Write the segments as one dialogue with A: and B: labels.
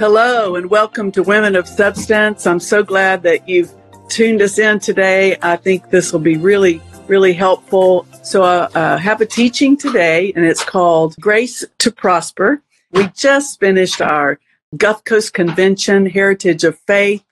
A: Hello, and welcome to Women of Substance. I'm so glad that you've tuned us in today. I think this will be really, really helpful. So, I uh, uh, have a teaching today, and it's called Grace to Prosper. We just finished our Gulf Coast Convention, Heritage of Faith,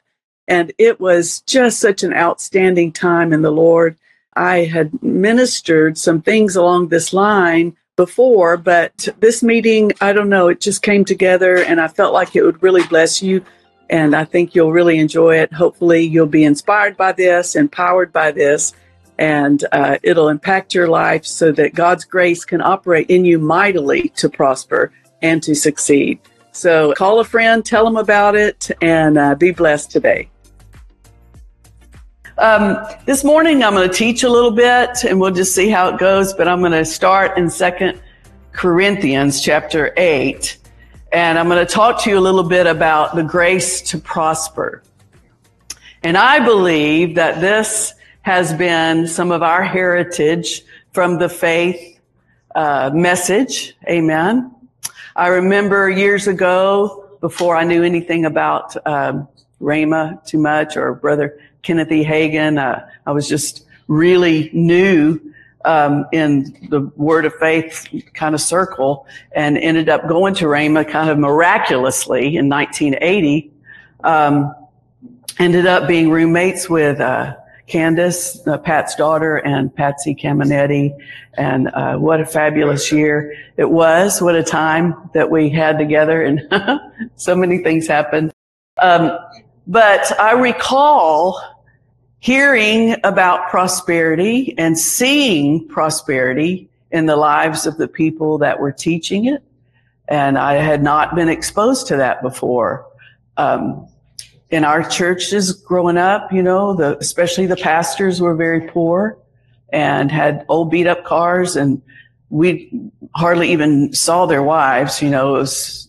A: and it was just such an outstanding time in the Lord. I had ministered some things along this line before, but this meeting, I don't know, it just came together and I felt like it would really bless you. And I think you'll really enjoy it. Hopefully, you'll be inspired by this, empowered by this, and uh, it'll impact your life so that God's grace can operate in you mightily to prosper and to succeed. So, call a friend, tell them about it, and uh, be blessed today. Um, this morning, I'm going to teach a little bit and we'll just see how it goes, but I'm going to start in Second Corinthians chapter 8. And I'm going to talk to you a little bit about the grace to prosper. And I believe that this has been some of our heritage from the faith uh, message. Amen. I remember years ago, before I knew anything about um, Rhema too much or Brother Kenneth E. Hagin. Uh, I was just really new um, in the Word of Faith kind of circle and ended up going to Rhema kind of miraculously in 1980. Um, ended up being roommates with uh, Candace, uh, Pat's daughter, and Patsy Cameneti. And uh, what a fabulous year it was. What a time that we had together. And so many things happened. Um, but I recall hearing about prosperity and seeing prosperity in the lives of the people that were teaching it. And I had not been exposed to that before. Um, in our churches growing up, you know, the, especially the pastors were very poor and had old beat up cars and we hardly even saw their wives, you know, it was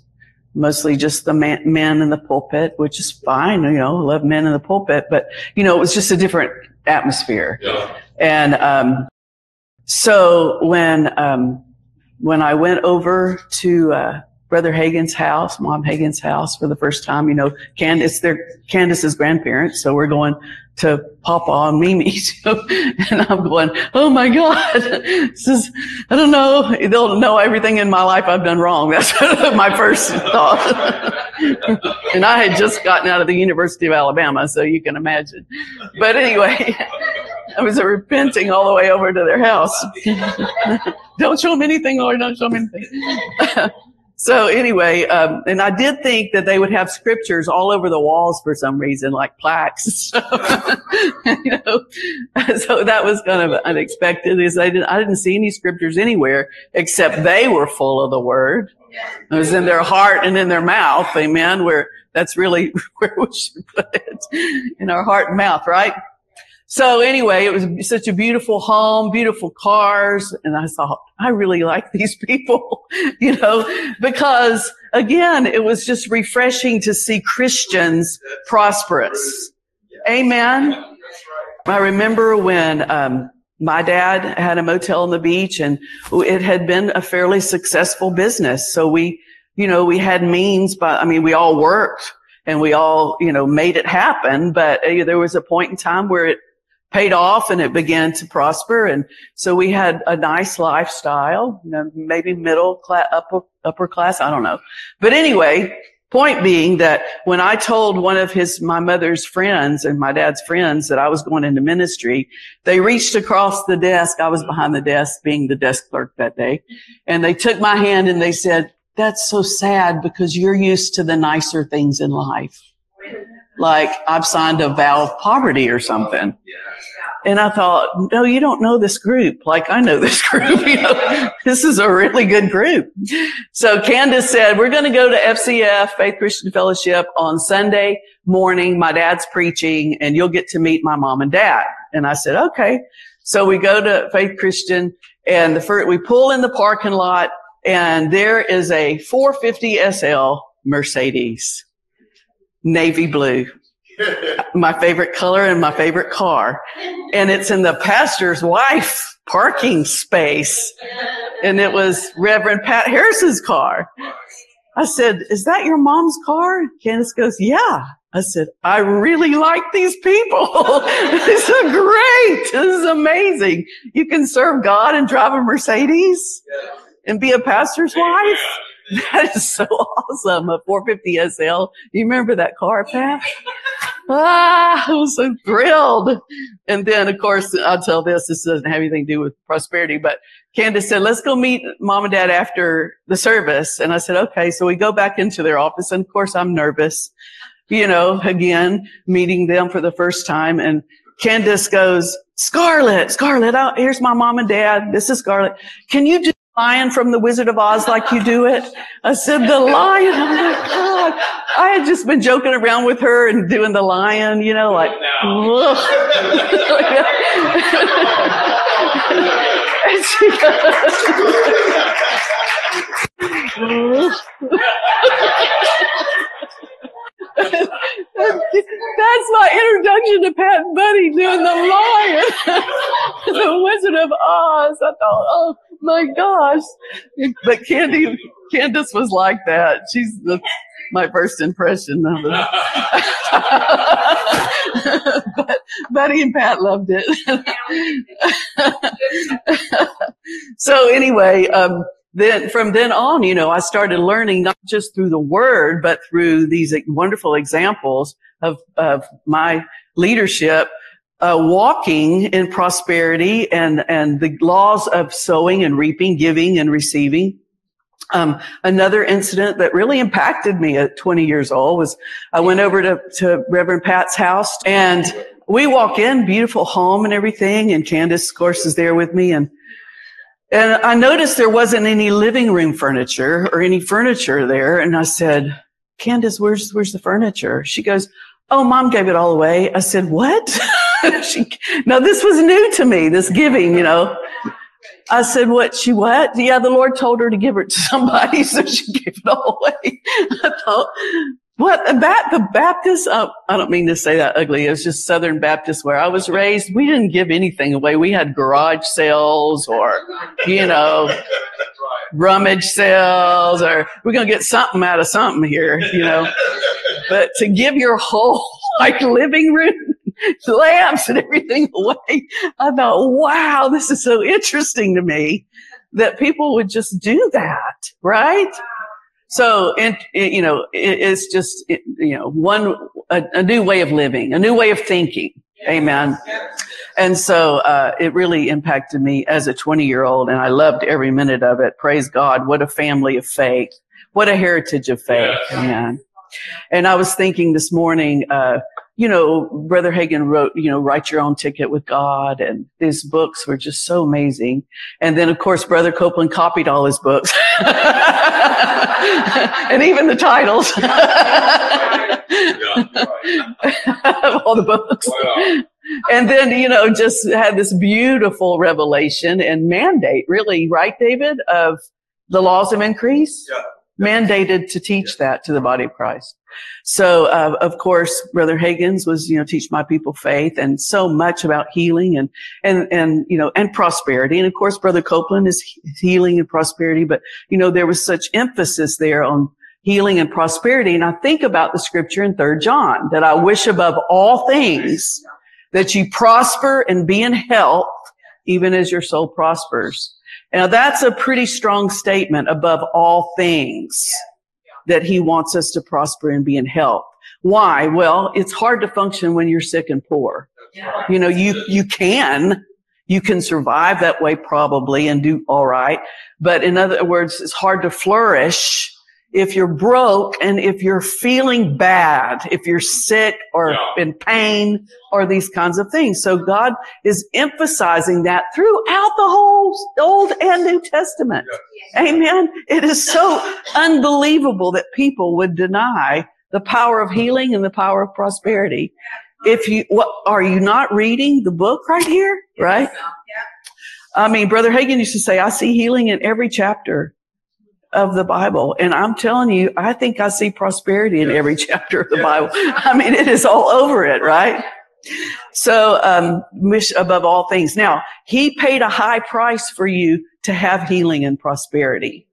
A: mostly just the man, men in the pulpit, which is fine. You know, I love men in the pulpit, but you know, it was just a different atmosphere. Yeah. And, um, so when, um, when I went over to, uh, Brother Hagin's house, Mom Hagin's house for the first time. You know, Candace, they're Candace's grandparents, so we're going to Papa and Mimi. and I'm going, oh my God, this is, I don't know, they'll know everything in my life I've done wrong. That's my first thought. and I had just gotten out of the University of Alabama, so you can imagine. But anyway, I was repenting all the way over to their house. don't show them anything, Lord, don't show them anything. So anyway, um, and I did think that they would have scriptures all over the walls for some reason, like plaques. you know, so that was kind of unexpected. Is I didn't, I didn't see any scriptures anywhere except they were full of the word. It was in their heart and in their mouth. Amen. Where that's really where we should put it in our heart and mouth, right? So anyway, it was such a beautiful home, beautiful cars. And I thought, I really like these people, you know, because again, it was just refreshing to see Christians prosperous. Amen. I remember when, um, my dad had a motel on the beach and it had been a fairly successful business. So we, you know, we had means, but I mean, we all worked and we all, you know, made it happen. But uh, there was a point in time where it paid off and it began to prosper. And so we had a nice lifestyle, you know, maybe middle class, upper, upper class. I don't know. But anyway, point being that when I told one of his, my mother's friends and my dad's friends that I was going into ministry, they reached across the desk. I was behind the desk being the desk clerk that day. And they took my hand and they said, that's so sad because you're used to the nicer things in life like I've signed a vow of poverty or something. And I thought, no, you don't know this group. Like I know this group. You know, this is a really good group. So Candace said, we're going to go to FCF, Faith Christian Fellowship on Sunday morning. My dad's preaching and you'll get to meet my mom and dad. And I said, okay. So we go to Faith Christian and the first, we pull in the parking lot and there is a 450 SL Mercedes navy blue. My favorite color and my favorite car. And it's in the pastor's wife parking space. And it was Reverend Pat Harrison's car. I said, is that your mom's car? Candace goes, yeah. I said, I really like these people. this is great. This is amazing. You can serve God and drive a Mercedes and be a pastor's wife. That is so awesome. A 450 SL. You remember that car, Pat? Ah, I was so thrilled. And then, of course, I'll tell this. This doesn't have anything to do with prosperity, but Candace said, let's go meet mom and dad after the service. And I said, okay. So we go back into their office. And of course, I'm nervous, you know, again, meeting them for the first time. And Candace goes, Scarlett, Scarlett, here's my mom and dad. This is Scarlett. Can you do lion from the Wizard of Oz like you do it? I said, the lion. Oh my God. I had just been joking around with her and doing the lion, you know, like, and she goes, That's my introduction to Pat Buddy doing the lion, the Wizard of Oz. I thought, oh my gosh. But Candy, Candace was like that. She's the, my first impression of it. but Buddy and Pat loved it. so anyway, um, then from then on, you know, I started learning not just through the word, but through these wonderful examples of, of my leadership, uh, walking in prosperity and, and the laws of sowing and reaping, giving and receiving. Um, another incident that really impacted me at 20 years old was I went over to, to Reverend Pat's house and we walk in, beautiful home and everything. And Candace, of course, is there with me. And and I noticed there wasn't any living room furniture or any furniture there. And I said, Candace, where's, where's the furniture? She goes, Oh, mom gave it all away. I said, what? she, now this was new to me, this giving, you know. I said, what? She what? Yeah, the Lord told her to give it to somebody, so she gave it all away. I thought, what about the Baptist? Oh, I don't mean to say that ugly. It was just Southern Baptist where I was raised. We didn't give anything away. We had garage sales or, you know, rummage sales or we're going to get something out of something here, you know. But to give your whole like living room lamps and everything away, I thought, wow, this is so interesting to me that people would just do that, right? So, and, you know, it, it's just, it, you know, one, a, a, new way of living, a new way of thinking. Amen. And so, uh, it really impacted me as a 20 year old and I loved every minute of it. Praise God. What a family of faith. What a heritage of faith. Amen. And I was thinking this morning, uh, you know, Brother Hagin wrote, you know, write your own ticket with God. And his books were just so amazing. And then, of course, Brother Copeland copied all his books and even the titles of all the books. And then, you know, just had this beautiful revelation and mandate, really, right, David, of the laws of increase? Yeah mandated to teach that to the body of Christ. So, uh, of course, Brother Hagins was, you know, teach my people faith and so much about healing and, and, and, you know, and prosperity. And of course, Brother Copeland is healing and prosperity, but, you know, there was such emphasis there on healing and prosperity. And I think about the scripture in third John that I wish above all things that you prosper and be in health, even as your soul prospers. Now that's a pretty strong statement above all things that he wants us to prosper and be in health. Why? Well, it's hard to function when you're sick and poor. You know, you, you can, you can survive that way probably and do all right. But in other words, it's hard to flourish if you're broke and if you're feeling bad, if you're sick or yeah. in pain or these kinds of things. So God is emphasizing that throughout the whole Old and New Testament. Yeah. Amen. It is so unbelievable that people would deny the power of healing and the power of prosperity. If you, what, are you not reading the book right here? Right? I mean, Brother Hagin used to say, I see healing in every chapter of the Bible. And I'm telling you, I think I see prosperity in every chapter of the Bible. I mean, it is all over it, right? So, um, wish above all things. Now, he paid a high price for you to have healing and prosperity.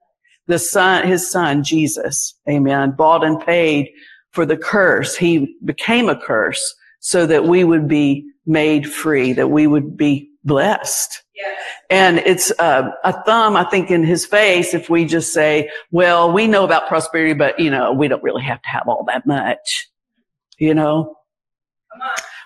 A: the son, his son, Jesus, amen, bought and paid for the curse. He became a curse so that we would be made free, that we would be blessed. And it's uh, a thumb, I think, in his face if we just say, well, we know about prosperity, but, you know, we don't really have to have all that much. You know?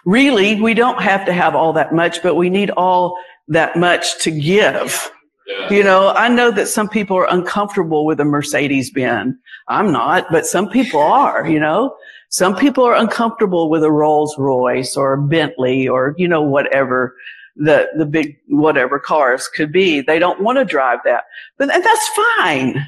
A: Really, we don't have to have all that much, but we need all that much to give. Yeah. You know, I know that some people are uncomfortable with a Mercedes Benz. I'm not, but some people are, you know. Some people are uncomfortable with a Rolls Royce or a Bentley or, you know, whatever the, the big, whatever cars could be. They don't want to drive that, but and that's fine.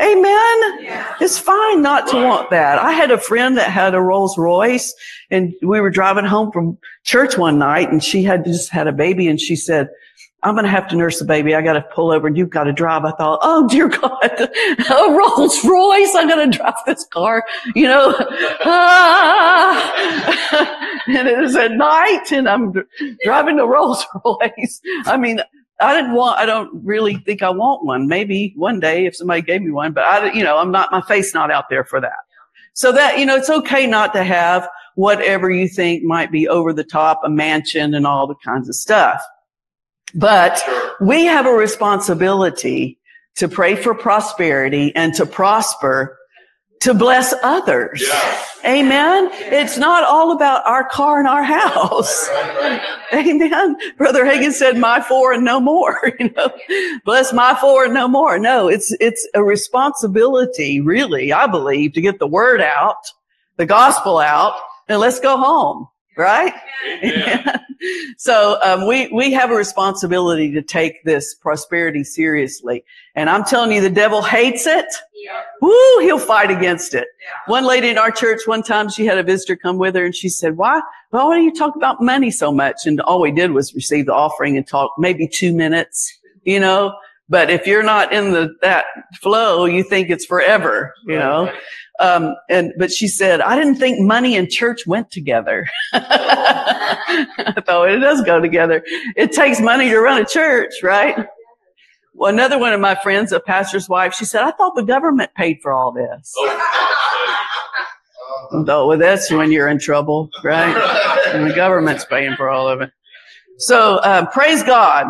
A: Amen. Yeah. It's fine not to want that. I had a friend that had a Rolls Royce and we were driving home from church one night and she had just had a baby and she said, I'm going to have to nurse the baby. I got to pull over and you've got to drive. I thought, oh dear God, a Rolls Royce. I'm going to drive this car, you know, ah. and it is at night and I'm driving the Rolls Royce. I mean, I didn't want, I don't really think I want one. Maybe one day if somebody gave me one, but I, you know, I'm not, my face not out there for that. So that, you know, it's okay not to have whatever you think might be over the top, a mansion and all the kinds of stuff. But we have a responsibility to pray for prosperity and to prosper to bless others. Yeah. Amen. It's not all about our car and our house. Amen. Brother Hagin said, my four and no more, you know, bless my four and no more. No, it's, it's a responsibility, really, I believe, to get the word out, the gospel out, and let's go home right? so um, we we have a responsibility to take this prosperity seriously, and I'm telling you, the devil hates it. Yeah. Woo, he'll fight against it. Yeah. One lady in our church, one time, she had a visitor come with her, and she said, "Why? Well, why do you talk about money so much?" And all we did was receive the offering and talk maybe two minutes, you know. But if you're not in the that flow, you think it's forever, you know. Um, and but she said, I didn't think money and church went together. I thought it does go together. It takes money to run a church, right? Well, another one of my friends, a pastor's wife, she said, I thought the government paid for all this. Oh, well, that's when you're in trouble, right? And the government's paying for all of it. So uh, praise God.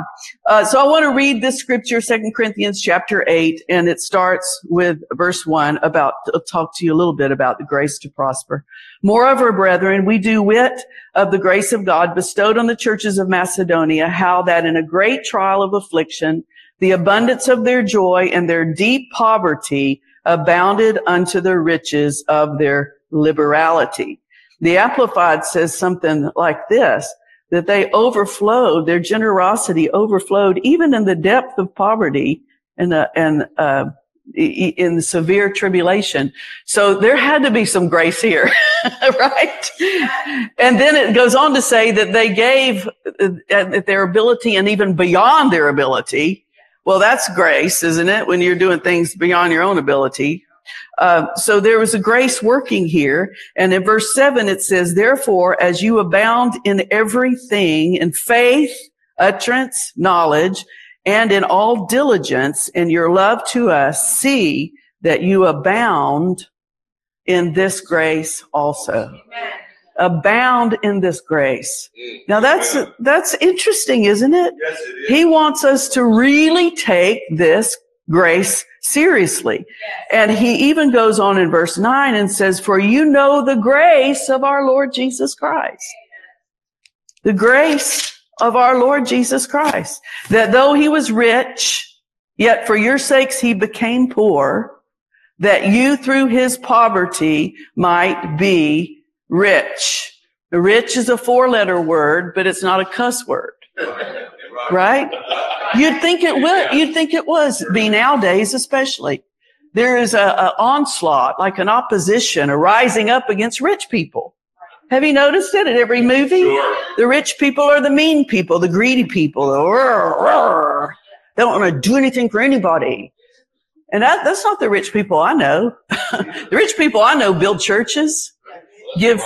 A: Uh, so I want to read this scripture, Second Corinthians chapter eight, and it starts with verse one. About I'll talk to you a little bit about the grace to prosper. Moreover, brethren, we do wit of the grace of God bestowed on the churches of Macedonia, how that in a great trial of affliction, the abundance of their joy and their deep poverty abounded unto the riches of their liberality. The Amplified says something like this that they overflowed, their generosity overflowed even in the depth of poverty and, and, uh, in severe tribulation. So there had to be some grace here, right? And then it goes on to say that they gave uh, their ability and even beyond their ability. Well, that's grace, isn't it? When you're doing things beyond your own ability. Uh, so there was a grace working here. And in verse seven, it says, therefore, as you abound in everything, in faith, utterance, knowledge, and in all diligence in your love to us, see that you abound in this grace also. Amen. Abound in this grace. Now that's, that's interesting, isn't it? Yes, it is. He wants us to really take this grace seriously. And he even goes on in verse 9 and says, For you know the grace of our Lord Jesus Christ. The grace of our Lord Jesus Christ. That though he was rich, yet for your sakes he became poor, that you through his poverty might be rich. Rich is a four letter word, but it's not a cuss word. Right? You'd think it would. You'd think it was be nowadays, especially. There is a, a onslaught, like an opposition, a rising up against rich people. Have you noticed it in every movie? Sure. The rich people are the mean people, the greedy people. The, they don't want to do anything for anybody. And that, that's not the rich people I know. the rich people I know build churches, give,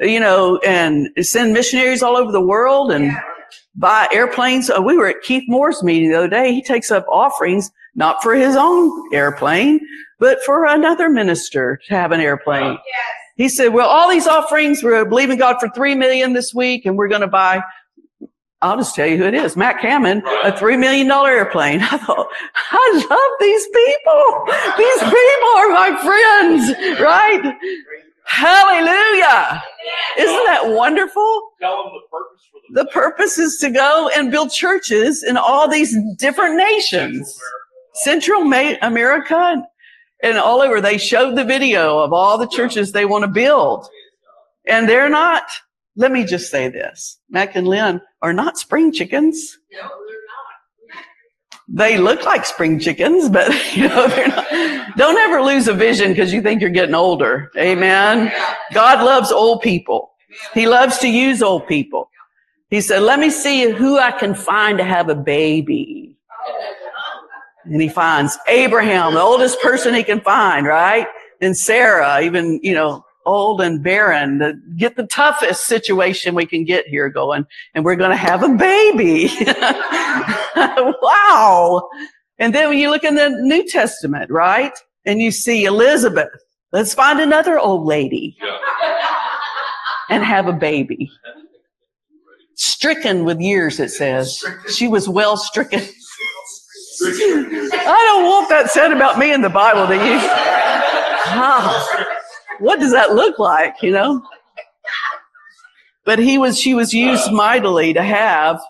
A: you know, and send missionaries all over the world and buy airplanes. Uh, we were at Keith Moore's meeting the other day. He takes up offerings, not for his own airplane, but for another minister to have an airplane. Yes. He said, well, all these offerings, we're believing God for three million this week and we're going to buy I'll just tell you who it is. Matt Cameron, a three million dollar airplane. I thought, I love these people. These people are my friends, right? Hallelujah. Isn't that wonderful?
B: Tell them the purpose for the,
A: the purpose is to go and build churches in all these different nations. Central America and all over. They showed the video of all the churches they want to build. And they're not let me just say this. Mac and Lynn are not spring chickens. They look like spring chickens, but you know, they're not. Don't ever lose a vision because you think you're getting older. Amen. God loves old people. He loves to use old people. He said, let me see who I can find to have a baby. And he finds Abraham, the oldest person he can find, right? And Sarah, even, you know, old and barren, to get the toughest situation we can get here going, and we're going to have a baby. wow. And then when you look in the New Testament, right? And you see Elizabeth. Let's find another old lady and have a baby. Stricken with years, it says. She was well stricken. I don't want that said about me in the Bible, do you? Ah what does that look like? You know? But he was, she was used mightily to have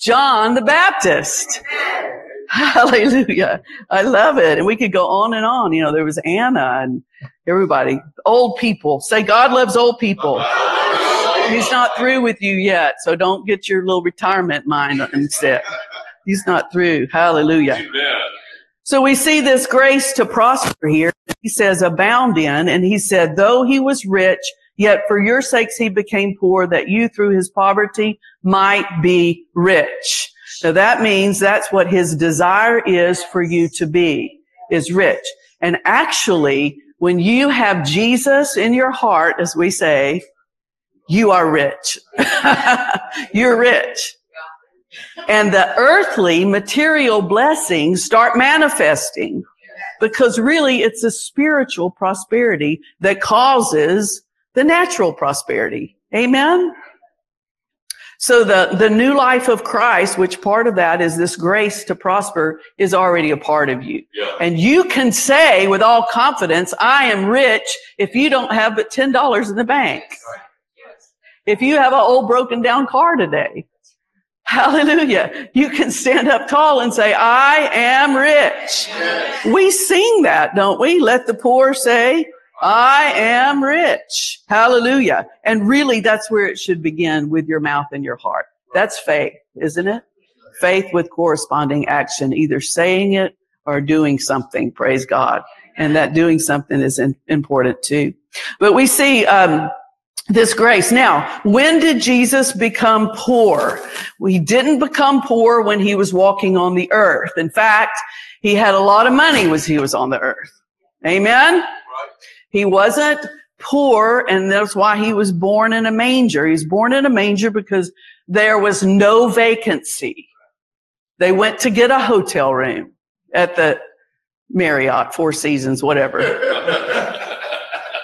A: John the Baptist. Hallelujah. I love it. And we could go on and on. You know, there was Anna and everybody, old people. Say God loves old people. He's not through with you yet. So don't get your little retirement mind instead. He's not through. Hallelujah. So we see this grace to prosper here. He says abound in, and he said, though he was rich, yet for your sakes he became poor that you through his poverty might be rich. Now that means that's what his desire is for you to be, is rich. And actually, when you have Jesus in your heart, as we say, you are rich. You're rich and the earthly material blessings start manifesting because really it's a spiritual prosperity that causes the natural prosperity. Amen. So the, the new life of Christ, which part of that is this grace to prosper is already a part of you. Yeah. And you can say with all confidence, I am rich if you don't have but $10 in the bank. If you have an old broken down car today, Hallelujah. You can stand up tall and say, I am rich. Yes. We sing that, don't we? Let the poor say, I am rich. Hallelujah. And really that's where it should begin with your mouth and your heart. That's faith, isn't it? Faith with corresponding action, either saying it or doing something. Praise God. And that doing something is in, important too. But we see, um, this grace. Now, when did Jesus become poor? He didn't become poor when he was walking on the earth. In fact, he had a lot of money when he was on the earth. Amen? He wasn't poor, and that's why he was born in a manger. He was born in a manger because there was no vacancy. They went to get a hotel room at the Marriott, Four Seasons, whatever.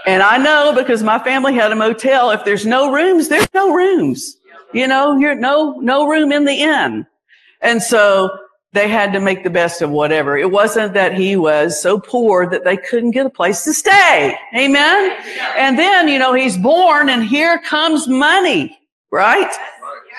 A: And I know because my family had a motel. If there's no rooms, there's no rooms. You know, you're no, no room in the inn. And so they had to make the best of whatever. It wasn't that he was so poor that they couldn't get a place to stay. Amen. And then, you know, he's born and here comes money, right?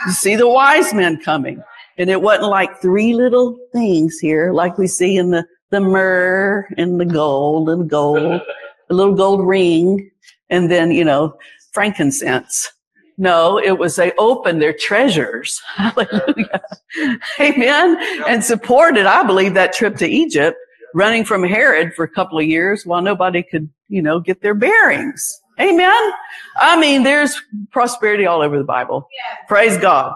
A: You see the wise men coming. And it wasn't like three little things here, like we see in the, the myrrh and the gold and gold a little gold ring, and then, you know, frankincense. No, it was they opened their treasures. Hallelujah. Amen. And supported, I believe, that trip to Egypt, running from Herod for a couple of years while nobody could, you know, get their bearings. Amen. I mean, there's prosperity all over the Bible. Praise God.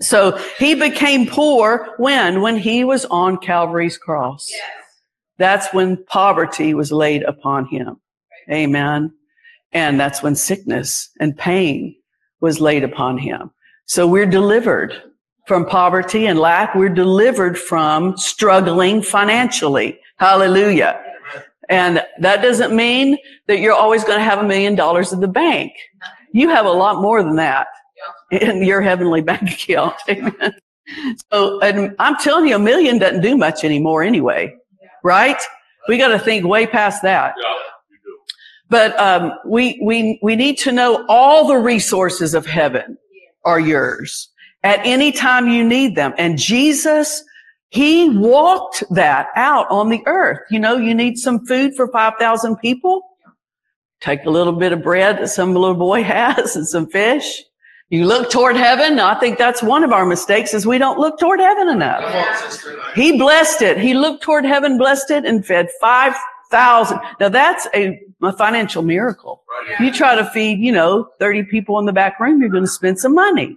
A: So he became poor when? When he was on Calvary's cross. Yes. That's when poverty was laid upon him. Amen. And that's when sickness and pain was laid upon him. So we're delivered from poverty and lack. We're delivered from struggling financially. Hallelujah. And that doesn't mean that you're always going to have a million dollars in the bank. You have a lot more than that in your heavenly bank account. Amen. So, and I'm telling you, a million doesn't do much anymore anyway, right? We got to think way past that. Yeah, But um, we we we need to know all the resources of heaven are yours at any time you need them. And Jesus, he walked that out on the earth. You know, you need some food for 5,000 people. Take a little bit of bread that some little boy has and some fish. You look toward heaven. I think that's one of our mistakes is we don't look toward heaven enough. He blessed it. He looked toward heaven, blessed it, and fed 5,000. Now that's a, a financial miracle. You try to feed, you know, 30 people in the back room, you're going to spend some money.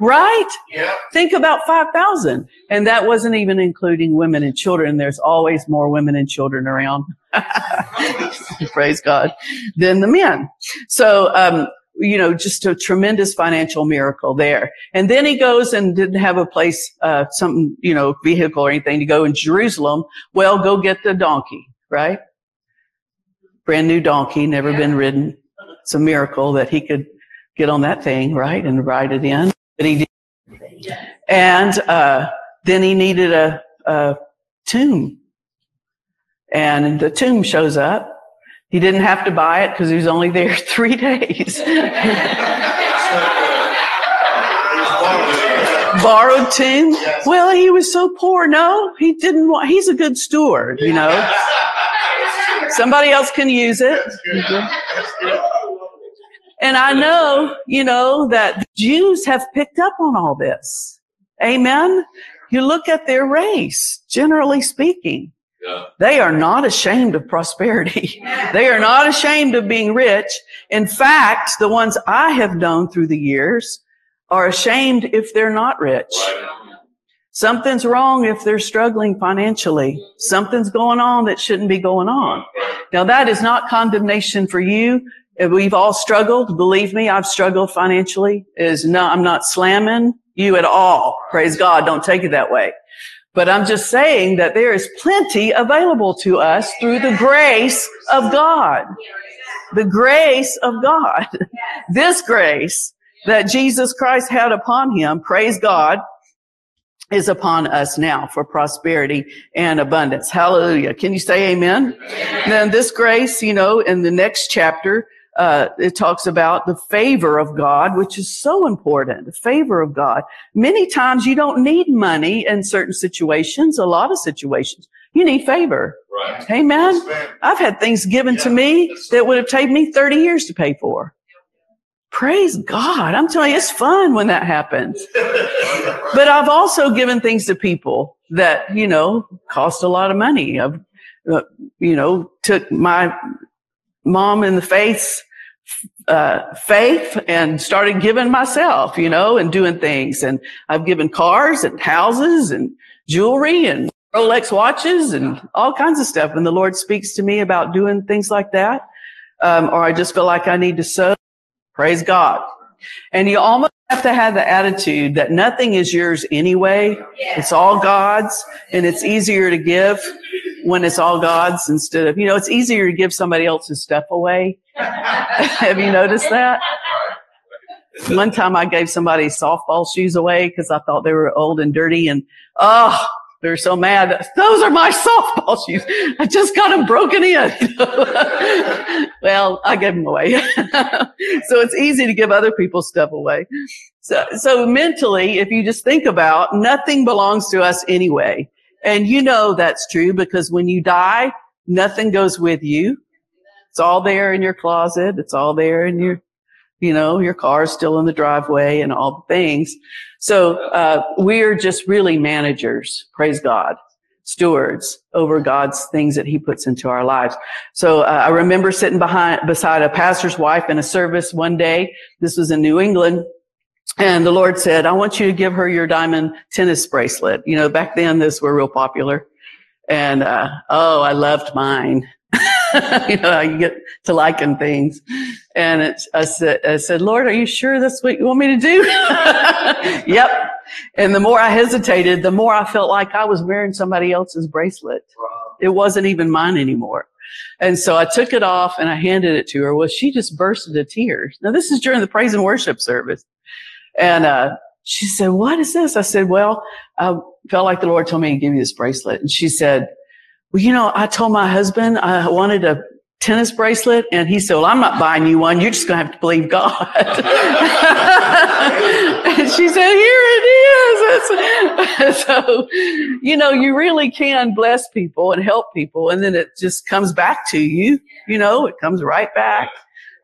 A: Right?
B: Yeah.
A: Think about 5,000. And that wasn't even including women and children. There's always more women and children around. Praise God. Than the men. So, um, you know, just a tremendous financial miracle there. And then he goes and didn't have a place, uh, some, you know, vehicle or anything to go in Jerusalem. Well, go get the donkey, right? Brand new donkey, never been ridden. It's a miracle that he could get on that thing, right, and ride it in. But he did. And uh, then he needed a, a tomb. And the tomb shows up. He didn't have to buy it because he was only there three days. Borrowed tomb. Well, he was so poor. No, he didn't want, he's a good steward, you know. Somebody else can use it. And I know, you know, that Jews have picked up on all this. Amen. You look at their race, generally speaking.
B: Yeah.
A: They are not ashamed of prosperity. they are not ashamed of being rich. In fact, the ones I have known through the years are ashamed if they're not rich.
B: Right.
A: Something's wrong if they're struggling financially. Something's going on that shouldn't be going on. Now that is not condemnation for you. We've all struggled. Believe me, I've struggled financially. Is no, I'm not slamming you at all. Praise God. Don't take it that way. But I'm just saying that there is plenty available to us through the grace of God. The grace of God. This grace that Jesus Christ had upon him, praise God, is upon us now for prosperity and abundance. Hallelujah. Can you say amen? Then this grace, you know, in the next chapter, uh, it talks about the favor of God, which is so important. The favor of God. Many times you don't need money in certain situations, a lot of situations. You need favor.
B: Right.
A: Amen.
B: Yes.
A: I've had things given to
B: Yeah.
A: me that would have taken me 30 years to pay for. Praise God. I'm telling you, it's fun when that happens. But I've also given things to people that, you know, cost a lot of money. I've, uh, you know, took my mom in the faith, uh, faith and started giving myself, you know, and doing things. And I've given cars and houses and jewelry and Rolex watches and all kinds of stuff. And the Lord speaks to me about doing things like that. Um, or I just feel like I need to sow. Praise God. And you almost have to have the attitude that nothing is yours anyway. It's all God's and it's easier to give when it's all God's instead of, you know, it's easier to give somebody else's stuff away. have you noticed that? One time I gave somebody softball shoes away because I thought they were old and dirty and, oh, they're so mad. Those are my softball shoes. I just got them broken in. well, I gave them away. so it's easy to give other people's stuff away. So, so mentally, if you just think about nothing belongs to us anyway. And you know that's true because when you die, nothing goes with you. It's all there in your closet. It's all there in your, you know, your car's still in the driveway and all the things. So, uh, we're just really managers. Praise God. Stewards over God's things that he puts into our lives. So, uh, I remember sitting behind, beside a pastor's wife in a service one day. This was in New England. And the Lord said, I want you to give her your diamond tennis bracelet. You know, back then those were real popular. And, uh, oh, I loved mine. you know, you get to liking things. And it's, I said, I said, Lord, are you sure that's what you want me to do? yep. And the more I hesitated, the more I felt like I was wearing somebody else's bracelet. It wasn't even mine anymore. And so I took it off and I handed it to her. Well, she just burst into tears. Now this is during the praise and worship service. And, uh, she said, what is this? I said, well, I felt like the Lord told me to give you this bracelet. And she said, well, you know, I told my husband I wanted a tennis bracelet and he said, well, I'm not buying you one. You're just going to have to believe God. and she said, here it is. so, you know, you really can bless people and help people. And then it just comes back to you. You know, it comes right back.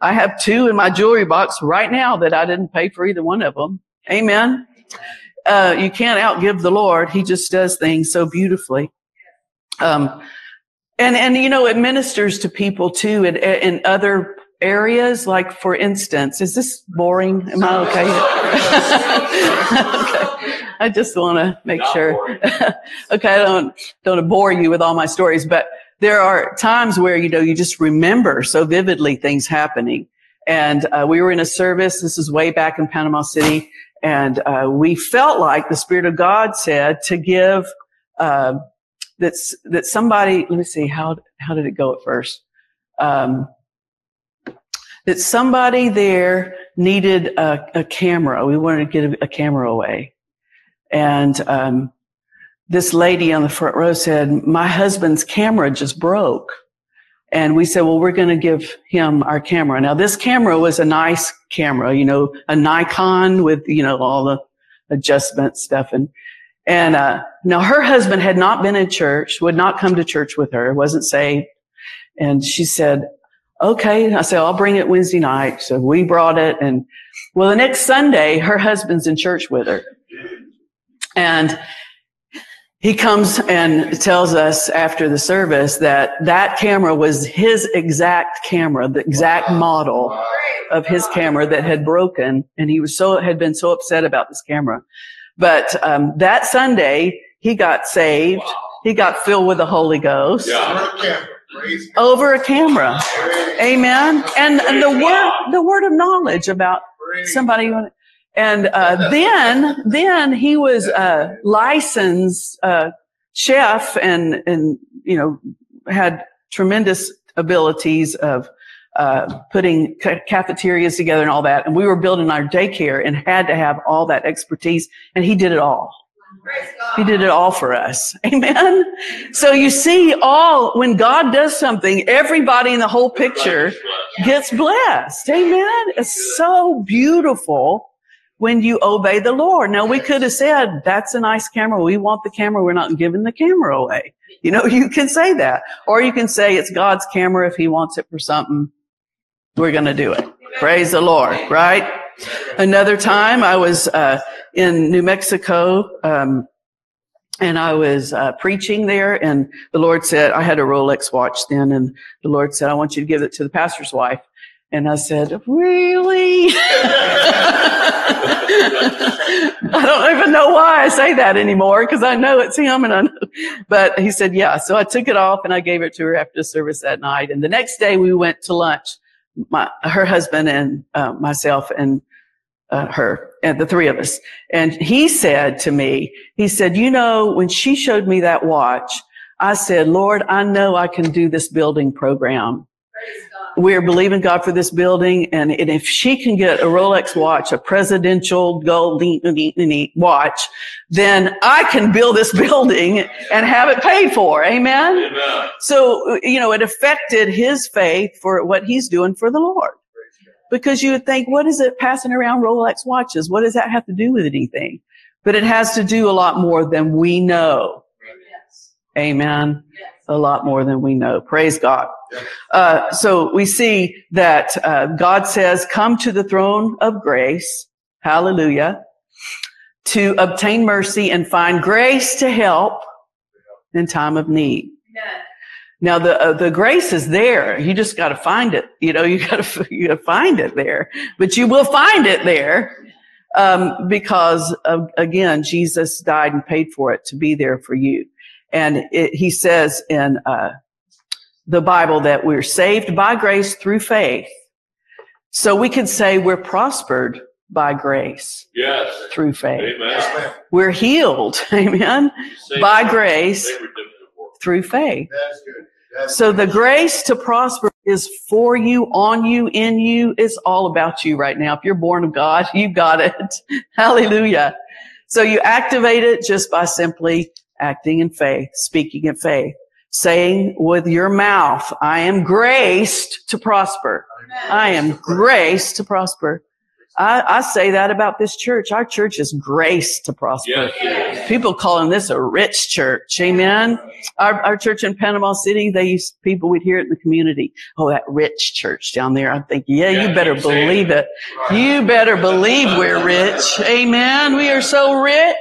A: I have two in my jewelry box right now that I didn't pay for either one of them. Amen. Uh, you can't outgive the Lord. He just does things so beautifully. Um, and, and, you know, it ministers to people too in, in other areas. Like, for instance, is this boring? Am I okay? okay. I just want to make Not sure. okay. I don't, don't bore you with all my stories, but there are times where, you know, you just remember so vividly things happening. And uh, we were in a service. This is way back in Panama City. And uh, we felt like the Spirit of God said to give uh, that's that somebody. Let me see how how did it go at first? Um, that somebody there needed a, a, camera. We wanted to get a, a camera away, and um, this lady on the front row said, "My husband's camera just broke." And we said, well, we're going to give him our camera. Now, this camera was a nice camera, you know, a Nikon with, you know, all the adjustment stuff. And, and, uh, now her husband had not been in church, would not come to church with her, wasn't saved. And she said, okay. I said, I'll bring it Wednesday night. So we brought it. And well, the next Sunday, her husband's in church with her. And he comes and tells us after the service that that camera was his exact camera, the exact model of his camera that had broken. And he was so, had been so upset about this camera. But, um, that Sunday, he got saved. He got filled with the Holy Ghost. Over a camera. Amen. And, and the word, the word of knowledge about somebody and uh, then, then he was a licensed uh, chef, and and you know had tremendous abilities of uh, putting ca- cafeterias together and all that. And we were building our daycare and had to have all that expertise, and he did it all. He did it all for us. Amen. So you see all, when God does something, everybody in the whole picture gets blessed. Amen. It's so beautiful when you obey the Lord. Now we could have said, that's a nice camera. We want the camera. We're not giving the camera away. You know, you can say that. Or you can say it's God's camera. If he wants it for something, we're going to do it. Praise the Lord, right? Another time I was, uh, in New Mexico, um, and I was uh, preaching there, and the Lord said, I had a Rolex watch then, and the Lord said, I want you to give it to the pastor's wife. And I said, really? I don't even know why I say that anymore because I know it's him and I know. But he said, yeah. So I took it off and I gave it to her after service that night. And the next day we went to lunch, my, her husband and uh, myself and uh, her and the three of us. And he said to me, he said, you know, when she showed me that watch, I said, Lord, I know I can do this building program we're believing God for this building. And, and, if she can get a Rolex watch, a presidential gold watch, then I can build this building and have it paid for. Amen? Amen. So, you know, it affected his faith for what he's doing for the Lord. Because you would think, what is it passing around Rolex watches? What does that have to do with anything? But it has to do a lot more than we know. Yes. Amen. Yes a lot more than we know. Praise God. Uh, so we see that uh, God says, "Come to the throne of grace." Hallelujah. To obtain mercy and find grace to help in time of need. Now the uh, the grace is there. You just got to find it. You know, you got to you got to find it there. But you will find it there um, because of, again, Jesus died and paid for it to be there for you. And it, he says in, uh, the Bible that we're saved by grace through faith. So we can say we're prospered by grace
B: Yes.
A: through faith.
B: Amen.
A: We're healed, amen,
B: Saved
A: by
B: by-
A: grace
B: saved redemptive work.
A: through faith.
C: That's good. That's
A: So
C: good.
A: the grace to prosper is for you, on you, in you. It's all about you right now. If you're born of God, you've got it. Hallelujah. So you activate it just by simply acting in faith, speaking in faith, saying with your mouth, I am graced to prosper. I am graced to prosper. I, I say that about this church. Our church is grace to prosper.
B: Yes.
A: People calling this a rich church. Amen. Our, our church in Panama City, they used people we'd hear it in the community. Oh, that rich church down there. I think, yeah,
B: Yeah,
A: you better believe it. You better believe we're rich. Amen. We are so rich.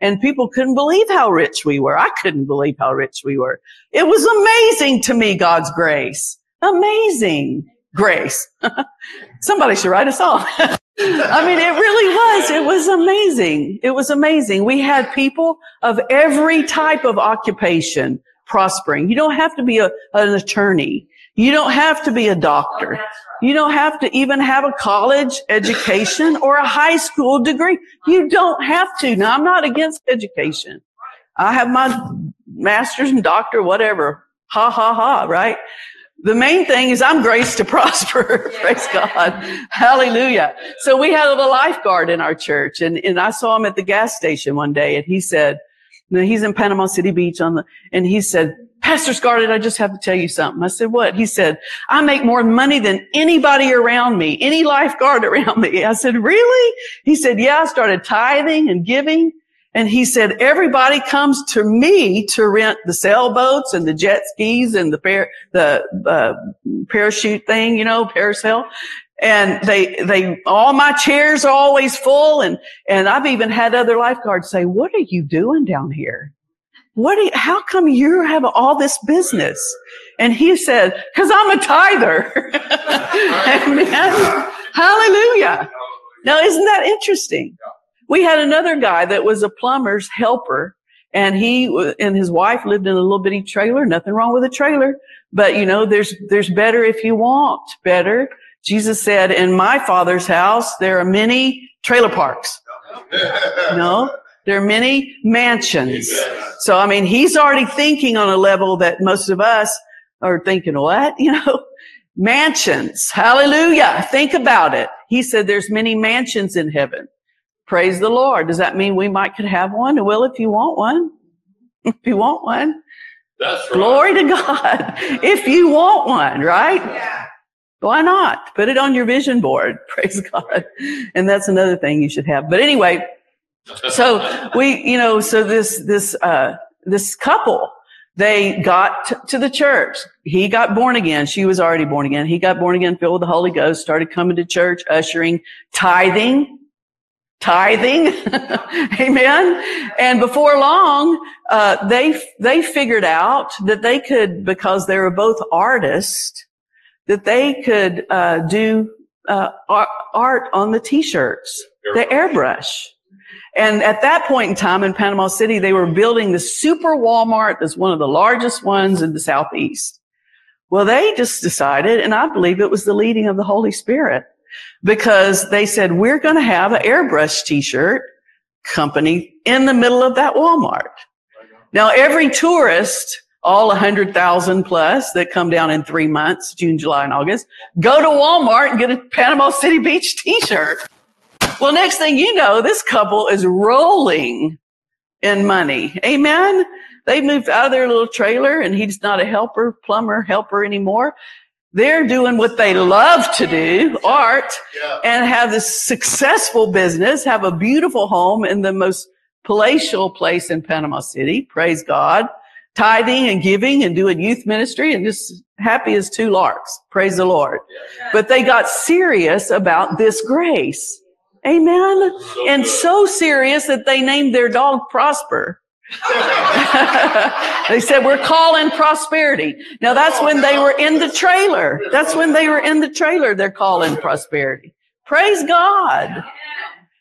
A: And people couldn't believe how rich we were. I couldn't believe how rich we were. It was amazing to me, God's grace. Amazing grace. Somebody should write a song. I mean, it really was. It was amazing. It was amazing. We had people of every type of occupation prospering. You don't have to be a, an attorney. You don't have to be a doctor. Oh, you don't have to even have a college education or a high school degree. You don't have to. Now, I'm not against education. I have my master's and doctor, whatever. Ha ha ha, right? The main thing is I'm graced to prosper. Praise God. Hallelujah. So we had a lifeguard in our church and, and I saw him at the gas station one day and he said, now he's in Panama City Beach on the, and he said, Pastor Scarlett, I just have to tell you something. I said, what? He said, I make more money than anybody around me, any lifeguard around me. I said, really? He said, yeah, I started tithing and giving. And he said, everybody comes to me to rent the sailboats and the jet skis and the par- the uh, parachute thing, you know, parasail. And they, they, all my chairs are always full. And, and I've even had other lifeguards say, what are you doing down here? What you, how come you have all this business? And he said, cause I'm a tither. Amen. Hallelujah. Now, isn't that interesting? We had another guy that was a plumber's helper and he and his wife lived in a little bitty trailer. Nothing wrong with a trailer, but you know, there's, there's better if you want better. Jesus said, in my father's house, there are many trailer parks. No, there are many mansions. So, I mean, he's already thinking on a level that most of us are thinking, what? You know, mansions. Hallelujah. Think about it. He said there's many mansions in heaven. Praise the Lord. Does that mean we might could have one? Well, if you want one, if you want one,
B: That's right.
A: glory to God. If you want one, right? Yeah. Why not? Put it on your vision board. Praise God. And that's another thing you should have. But anyway, so we, you know, so this, this, uh, this couple, they got t- to the church. He got born again. She was already born again. He got born again, filled with the Holy Ghost, started coming to church, ushering, tithing, tithing. Amen. And before long, uh, they, they figured out that they could, because they were both artists, that they could, uh, do, uh, art on the t-shirts, the airbrush. And at that point in time in Panama City, they were building the super Walmart that's one of the largest ones in the Southeast. Well, they just decided, and I believe it was the leading of the Holy Spirit, because they said, we're going to have an airbrush t-shirt company in the middle of that Walmart. Now, every tourist, all 100,000 plus that come down in three months, June, July, and August, go to Walmart and get a Panama City Beach t-shirt. Well, next thing you know, this couple is rolling in money. Amen. They moved out of their little trailer and he's not a helper, plumber, helper anymore. They're doing what they love to do, art, and have this successful business, have a beautiful home in the most palatial place in Panama City. Praise God. Tithing and giving and doing youth ministry and just happy as two larks. Praise the Lord. But they got serious about this grace. Amen.
B: So
A: and so serious that they named their dog Prosper. they said, we're calling prosperity. Now that's when they were in the trailer. That's when they were in the trailer. They're calling prosperity. Praise God.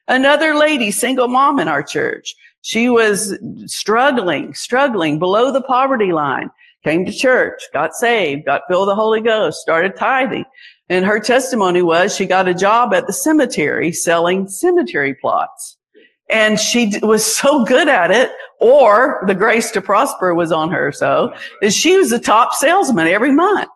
A: Another lady, single mom in our church. She was struggling, struggling below the poverty line. came to church, got saved, got filled with the Holy Ghost, started tithing. And her testimony was she got a job at the cemetery selling cemetery plots. And she was so good at it, or the grace to prosper was on her. So that she was the top salesman every month.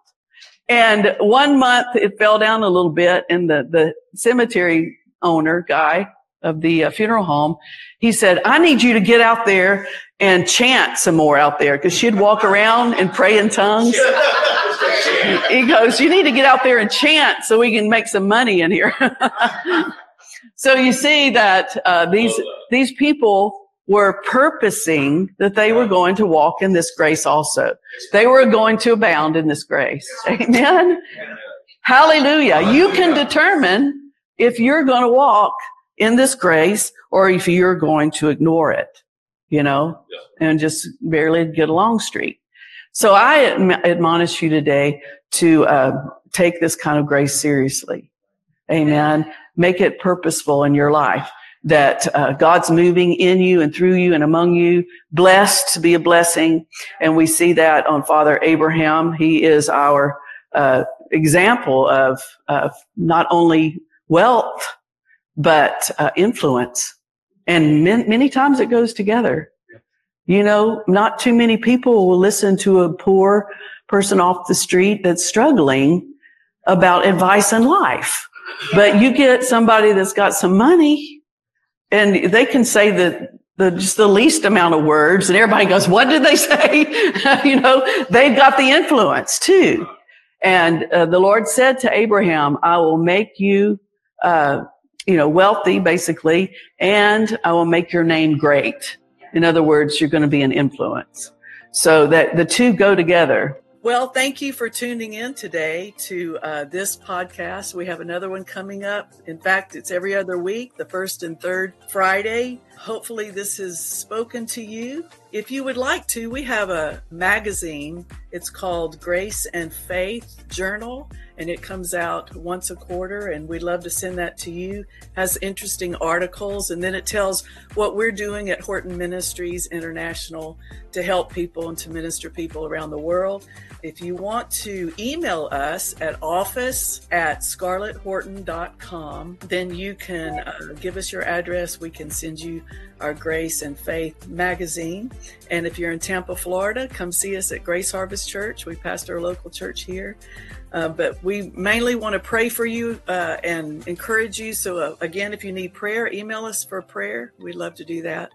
A: And one month it fell down a little bit and the, the cemetery owner guy of the uh, funeral home, he said, I need you to get out there and chant some more out there because she'd walk around and pray in tongues. he goes, you need to get out there and chant so we can make some money in here. so you see that uh, these these people were purposing that they were going to walk in this grace also. They were going to abound in this grace. Amen. Hallelujah. You can determine if you're going to walk in this grace or if you're going to ignore it, you know, and just barely get along street. So I admonish you today to uh, take this kind of grace seriously. Amen. Make it purposeful in your life that uh, God's moving in you and through you and among you, blessed to be a blessing. And we see that on Father Abraham. He is our uh, example of, of not only wealth, but uh, influence. And min- many times it goes together. You know, not too many people will listen to a poor person off the street that's struggling about advice in life. But you get somebody that's got some money and they can say that the just the least amount of words and everybody goes, what did they say? you know, they've got the influence too. And uh, the Lord said to Abraham, I will make you, uh, you know, wealthy basically, and I will make your name great. In other words, you're going to be an influence. So that the two go together. Well, thank you for tuning in today to uh, this podcast. We have another one coming up. In fact, it's every other week, the first and third Friday. Hopefully, this has spoken to you. If you would like to, we have a magazine. It's called Grace and Faith Journal, and it comes out once a quarter. And we'd love to send that to you. It has interesting articles, and then it tells what we're doing at Horton Ministries International to help people and to minister people around the world. If you want to email us at office at scarletthorton.com, then you can uh, give us your address. We can send you our Grace and Faith magazine. And if you're in Tampa, Florida, come see us at Grace Harvest Church. We pastor a local church here. Uh, but we mainly want to pray for you uh, and encourage you. So, uh, again, if you need prayer, email us for prayer. We'd love to do that.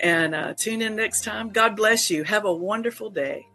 A: And uh, tune in next time. God bless you. Have a wonderful day.